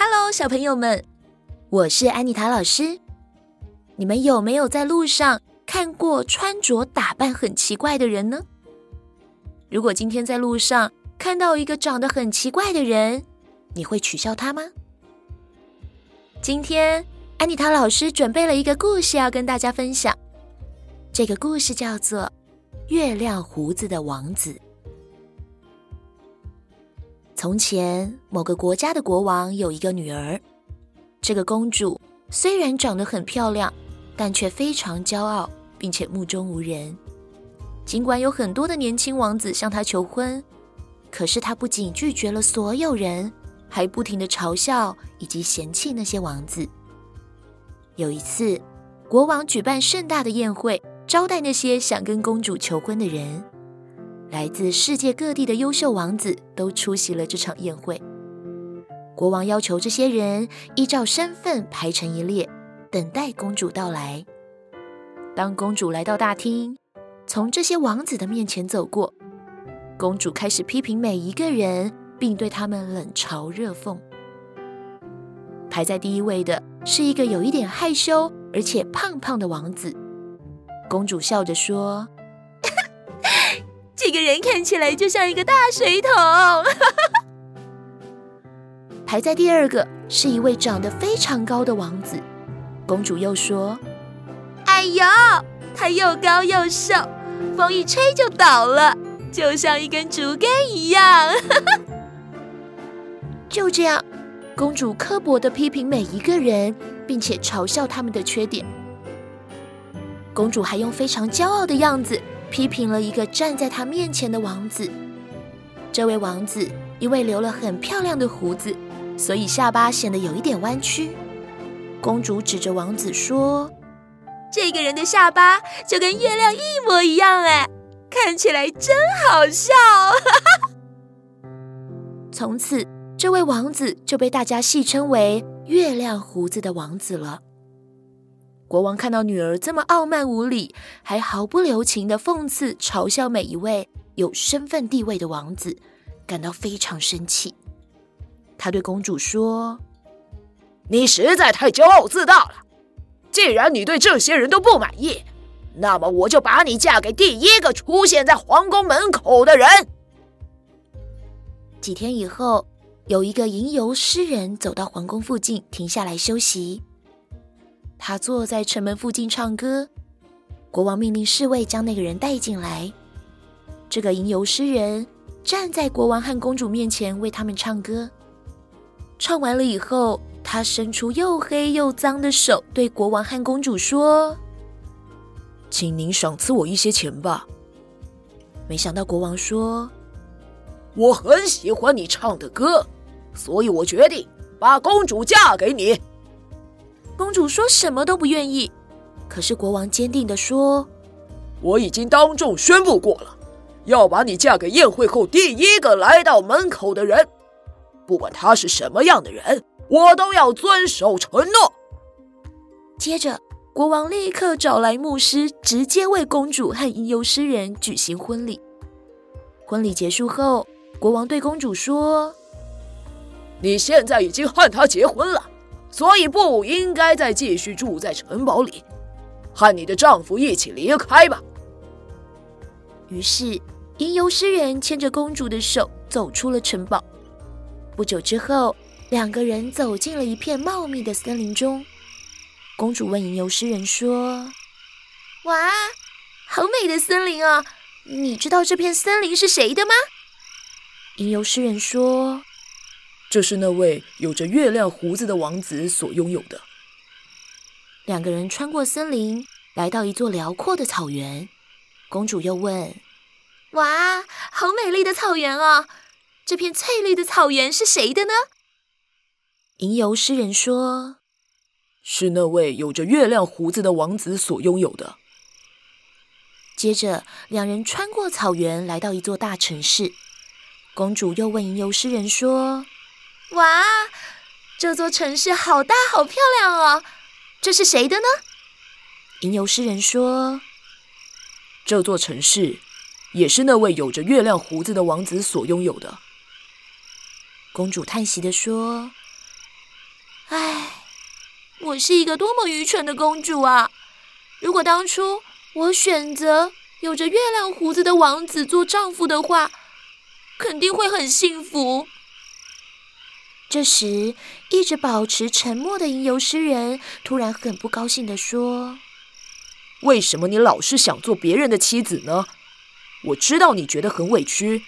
Hello，小朋友们，我是安妮塔老师。你们有没有在路上看过穿着打扮很奇怪的人呢？如果今天在路上看到一个长得很奇怪的人，你会取笑他吗？今天安妮塔老师准备了一个故事要跟大家分享。这个故事叫做《月亮胡子的王子》。从前，某个国家的国王有一个女儿。这个公主虽然长得很漂亮，但却非常骄傲，并且目中无人。尽管有很多的年轻王子向她求婚，可是她不仅拒绝了所有人，还不停的嘲笑以及嫌弃那些王子。有一次，国王举办盛大的宴会，招待那些想跟公主求婚的人。来自世界各地的优秀王子都出席了这场宴会。国王要求这些人依照身份排成一列，等待公主到来。当公主来到大厅，从这些王子的面前走过，公主开始批评每一个人，并对他们冷嘲热讽。排在第一位的是一个有一点害羞而且胖胖的王子。公主笑着说。这个人看起来就像一个大水桶。排在第二个是一位长得非常高的王子，公主又说：“哎呦，他又高又瘦，风一吹就倒了，就像一根竹竿一样。”就这样，公主刻薄的批评每一个人，并且嘲笑他们的缺点。公主还用非常骄傲的样子。批评了一个站在他面前的王子。这位王子因为留了很漂亮的胡子，所以下巴显得有一点弯曲。公主指着王子说：“这个人的下巴就跟月亮一模一样，哎，看起来真好笑。”从此，这位王子就被大家戏称为“月亮胡子的王子”了。国王看到女儿这么傲慢无礼，还毫不留情的讽刺、嘲笑每一位有身份地位的王子，感到非常生气。他对公主说：“你实在太骄傲自大了。既然你对这些人都不满意，那么我就把你嫁给第一个出现在皇宫门口的人。”几天以后，有一个吟游诗人走到皇宫附近，停下来休息。他坐在城门附近唱歌，国王命令侍卫将那个人带进来。这个吟游诗人站在国王和公主面前为他们唱歌。唱完了以后，他伸出又黑又脏的手，对国王和公主说：“请您赏赐我一些钱吧。”没想到国王说：“我很喜欢你唱的歌，所以我决定把公主嫁给你。”公主说什么都不愿意，可是国王坚定地说：“我已经当众宣布过了，要把你嫁给宴会后第一个来到门口的人，不管他是什么样的人，我都要遵守承诺。”接着，国王立刻找来牧师，直接为公主和吟游诗人举行婚礼。婚礼结束后，国王对公主说：“你现在已经和他结婚了。”所以不应该再继续住在城堡里，和你的丈夫一起离开吧。于是，吟游诗人牵着公主的手走出了城堡。不久之后，两个人走进了一片茂密的森林中。公主问吟游诗人说：“哇，好美的森林啊！你知道这片森林是谁的吗？”吟游诗人说。这是那位有着月亮胡子的王子所拥有的。两个人穿过森林，来到一座辽阔的草原。公主又问：“哇，好美丽的草原哦！这片翠绿的草原是谁的呢？”吟游诗人说：“是那位有着月亮胡子的王子所拥有的。”接着，两人穿过草原，来到一座大城市。公主又问吟游诗人说：哇，这座城市好大，好漂亮哦！这是谁的呢？吟游诗人说：“这座城市也是那位有着月亮胡子的王子所拥有的。”公主叹息地说：“唉，我是一个多么愚蠢的公主啊！如果当初我选择有着月亮胡子的王子做丈夫的话，肯定会很幸福。这时，一直保持沉默的吟游诗人突然很不高兴地说：“为什么你老是想做别人的妻子呢？我知道你觉得很委屈，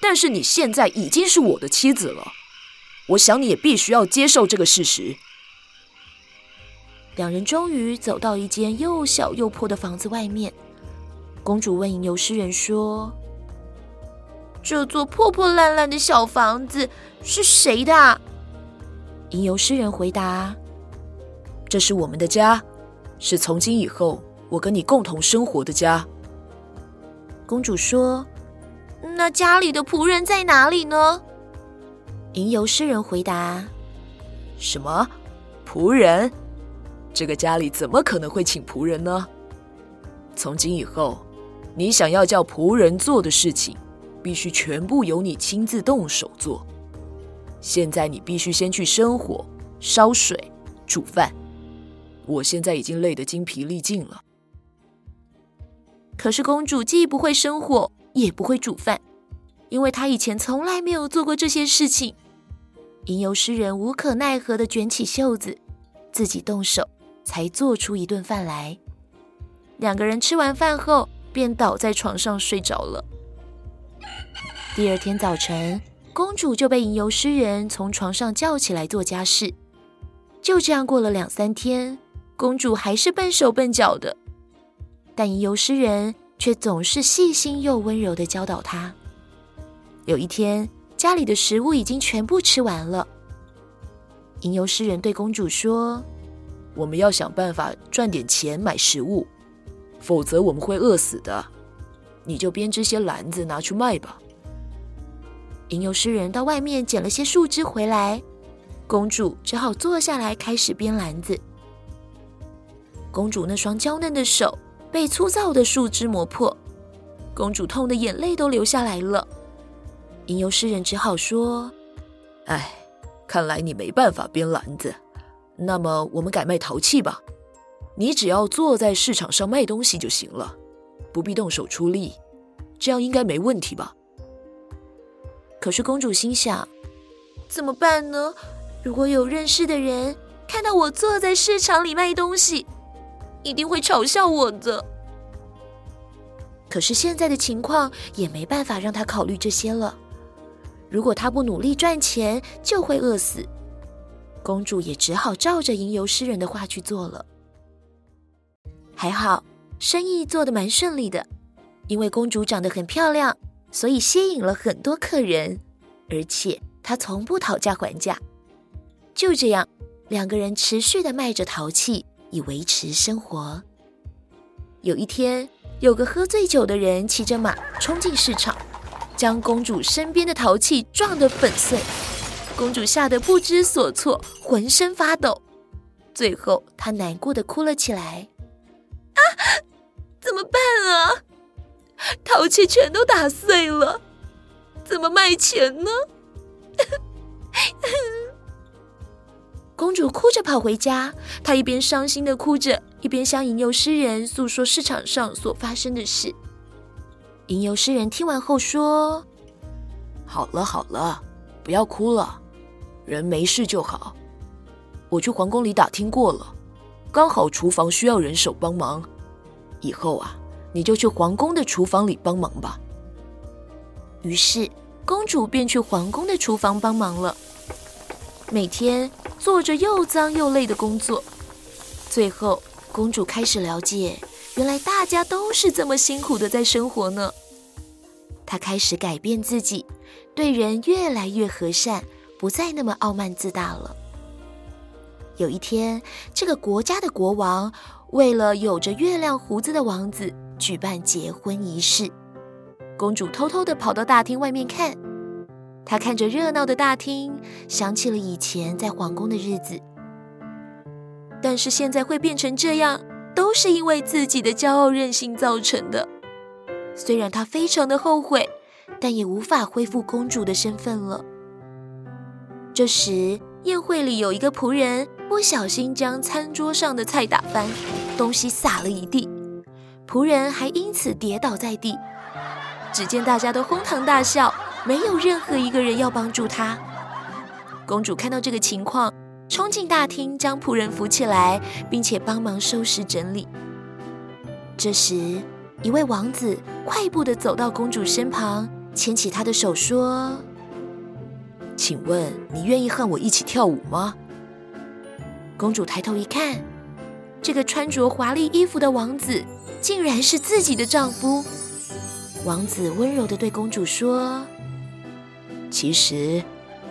但是你现在已经是我的妻子了。我想你也必须要接受这个事实。”两人终于走到一间又小又破的房子外面。公主问吟游诗人说：“这座破破烂烂的小房子是谁的？”吟游诗人回答：“这是我们的家，是从今以后我跟你共同生活的家。”公主说：“那家里的仆人在哪里呢？”吟游诗人回答：“什么仆人？这个家里怎么可能会请仆人呢？从今以后。”你想要叫仆人做的事情，必须全部由你亲自动手做。现在你必须先去生火、烧水、煮饭。我现在已经累得精疲力尽了。可是公主既不会生火，也不会煮饭，因为她以前从来没有做过这些事情。吟游诗人无可奈何的卷起袖子，自己动手，才做出一顿饭来。两个人吃完饭后，便倒在床上睡着了。第二天早晨，公主就被吟游诗人从床上叫起来做家事。就这样过了两三天，公主还是笨手笨脚的，但吟游诗人却总是细心又温柔地教导她。有一天，家里的食物已经全部吃完了，吟游诗人对公主说：“我们要想办法赚点钱买食物。”否则我们会饿死的，你就编织些篮子拿去卖吧。吟游诗人到外面捡了些树枝回来，公主只好坐下来开始编篮子。公主那双娇嫩的手被粗糙的树枝磨破，公主痛的眼泪都流下来了。吟游诗人只好说：“哎，看来你没办法编篮子，那么我们改卖陶器吧。”你只要坐在市场上卖东西就行了，不必动手出力，这样应该没问题吧？可是公主心想，怎么办呢？如果有认识的人看到我坐在市场里卖东西，一定会嘲笑我的。可是现在的情况也没办法让她考虑这些了。如果她不努力赚钱，就会饿死。公主也只好照着吟游诗人的话去做了。还好，生意做得蛮顺利的，因为公主长得很漂亮，所以吸引了很多客人，而且她从不讨价还价。就这样，两个人持续地卖着陶器，以维持生活。有一天，有个喝醉酒的人骑着马冲进市场，将公主身边的陶器撞得粉碎，公主吓得不知所措，浑身发抖，最后她难过的哭了起来。啊！怎么办啊？陶器全都打碎了，怎么卖钱呢？公主哭着跑回家，她一边伤心的哭着，一边向吟游诗人诉说市场上所发生的事。吟游诗人听完后说：“好了好了，不要哭了，人没事就好。我去皇宫里打听过了。”刚好厨房需要人手帮忙，以后啊，你就去皇宫的厨房里帮忙吧。于是，公主便去皇宫的厨房帮忙了，每天做着又脏又累的工作。最后，公主开始了解，原来大家都是这么辛苦的在生活呢。她开始改变自己，对人越来越和善，不再那么傲慢自大了。有一天，这个国家的国王为了有着月亮胡子的王子举办结婚仪式，公主偷偷地跑到大厅外面看。她看着热闹的大厅，想起了以前在皇宫的日子。但是现在会变成这样，都是因为自己的骄傲任性造成的。虽然她非常的后悔，但也无法恢复公主的身份了。这时，宴会里有一个仆人不小心将餐桌上的菜打翻，东西洒了一地，仆人还因此跌倒在地。只见大家都哄堂大笑，没有任何一个人要帮助他。公主看到这个情况，冲进大厅将仆人扶起来，并且帮忙收拾整理。这时，一位王子快步地走到公主身旁，牵起她的手说：“请问你愿意和我一起跳舞吗？”公主抬头一看，这个穿着华丽衣服的王子竟然是自己的丈夫。王子温柔的对公主说：“其实，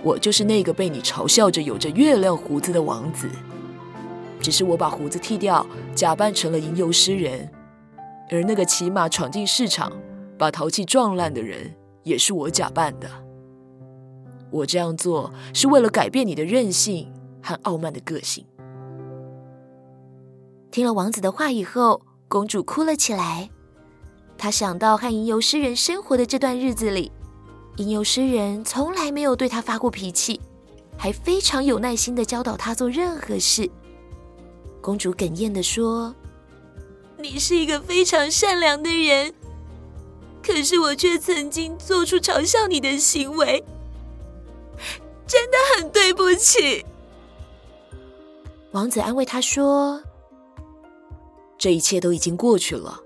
我就是那个被你嘲笑着有着月亮胡子的王子，只是我把胡子剃掉，假扮成了吟游诗人。而那个骑马闯进市场，把陶器撞烂的人，也是我假扮的。我这样做是为了改变你的任性和傲慢的个性。”听了王子的话以后，公主哭了起来。她想到和吟游诗人生活的这段日子里，吟游诗人从来没有对她发过脾气，还非常有耐心的教导她做任何事。公主哽咽的说：“你是一个非常善良的人，可是我却曾经做出嘲笑你的行为，真的很对不起。”王子安慰她说：“这一切都已经过去了。”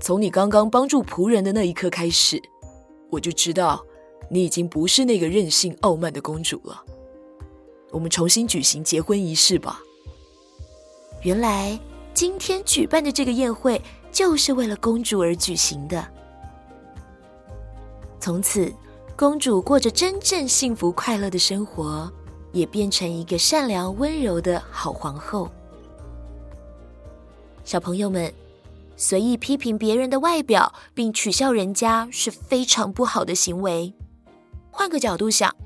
从你刚刚帮助仆人的那一刻开始，我就知道你已经不是那个任性傲慢的公主了。我们重新举行结婚仪式吧。原来今天举办的这个宴会就是为了公主而举行的。从此，公主过着真正幸福快乐的生活，也变成一个善良温柔的好皇后。小朋友们。随意批评别人的外表，并取笑人家是非常不好的行为。换个角度想，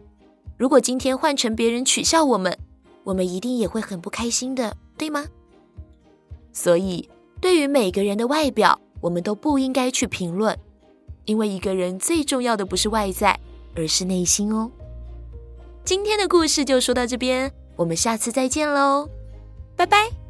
如果今天换成别人取笑我们，我们一定也会很不开心的，对吗？所以，对于每个人的外表，我们都不应该去评论，因为一个人最重要的不是外在，而是内心哦。今天的故事就说到这边，我们下次再见喽，拜拜。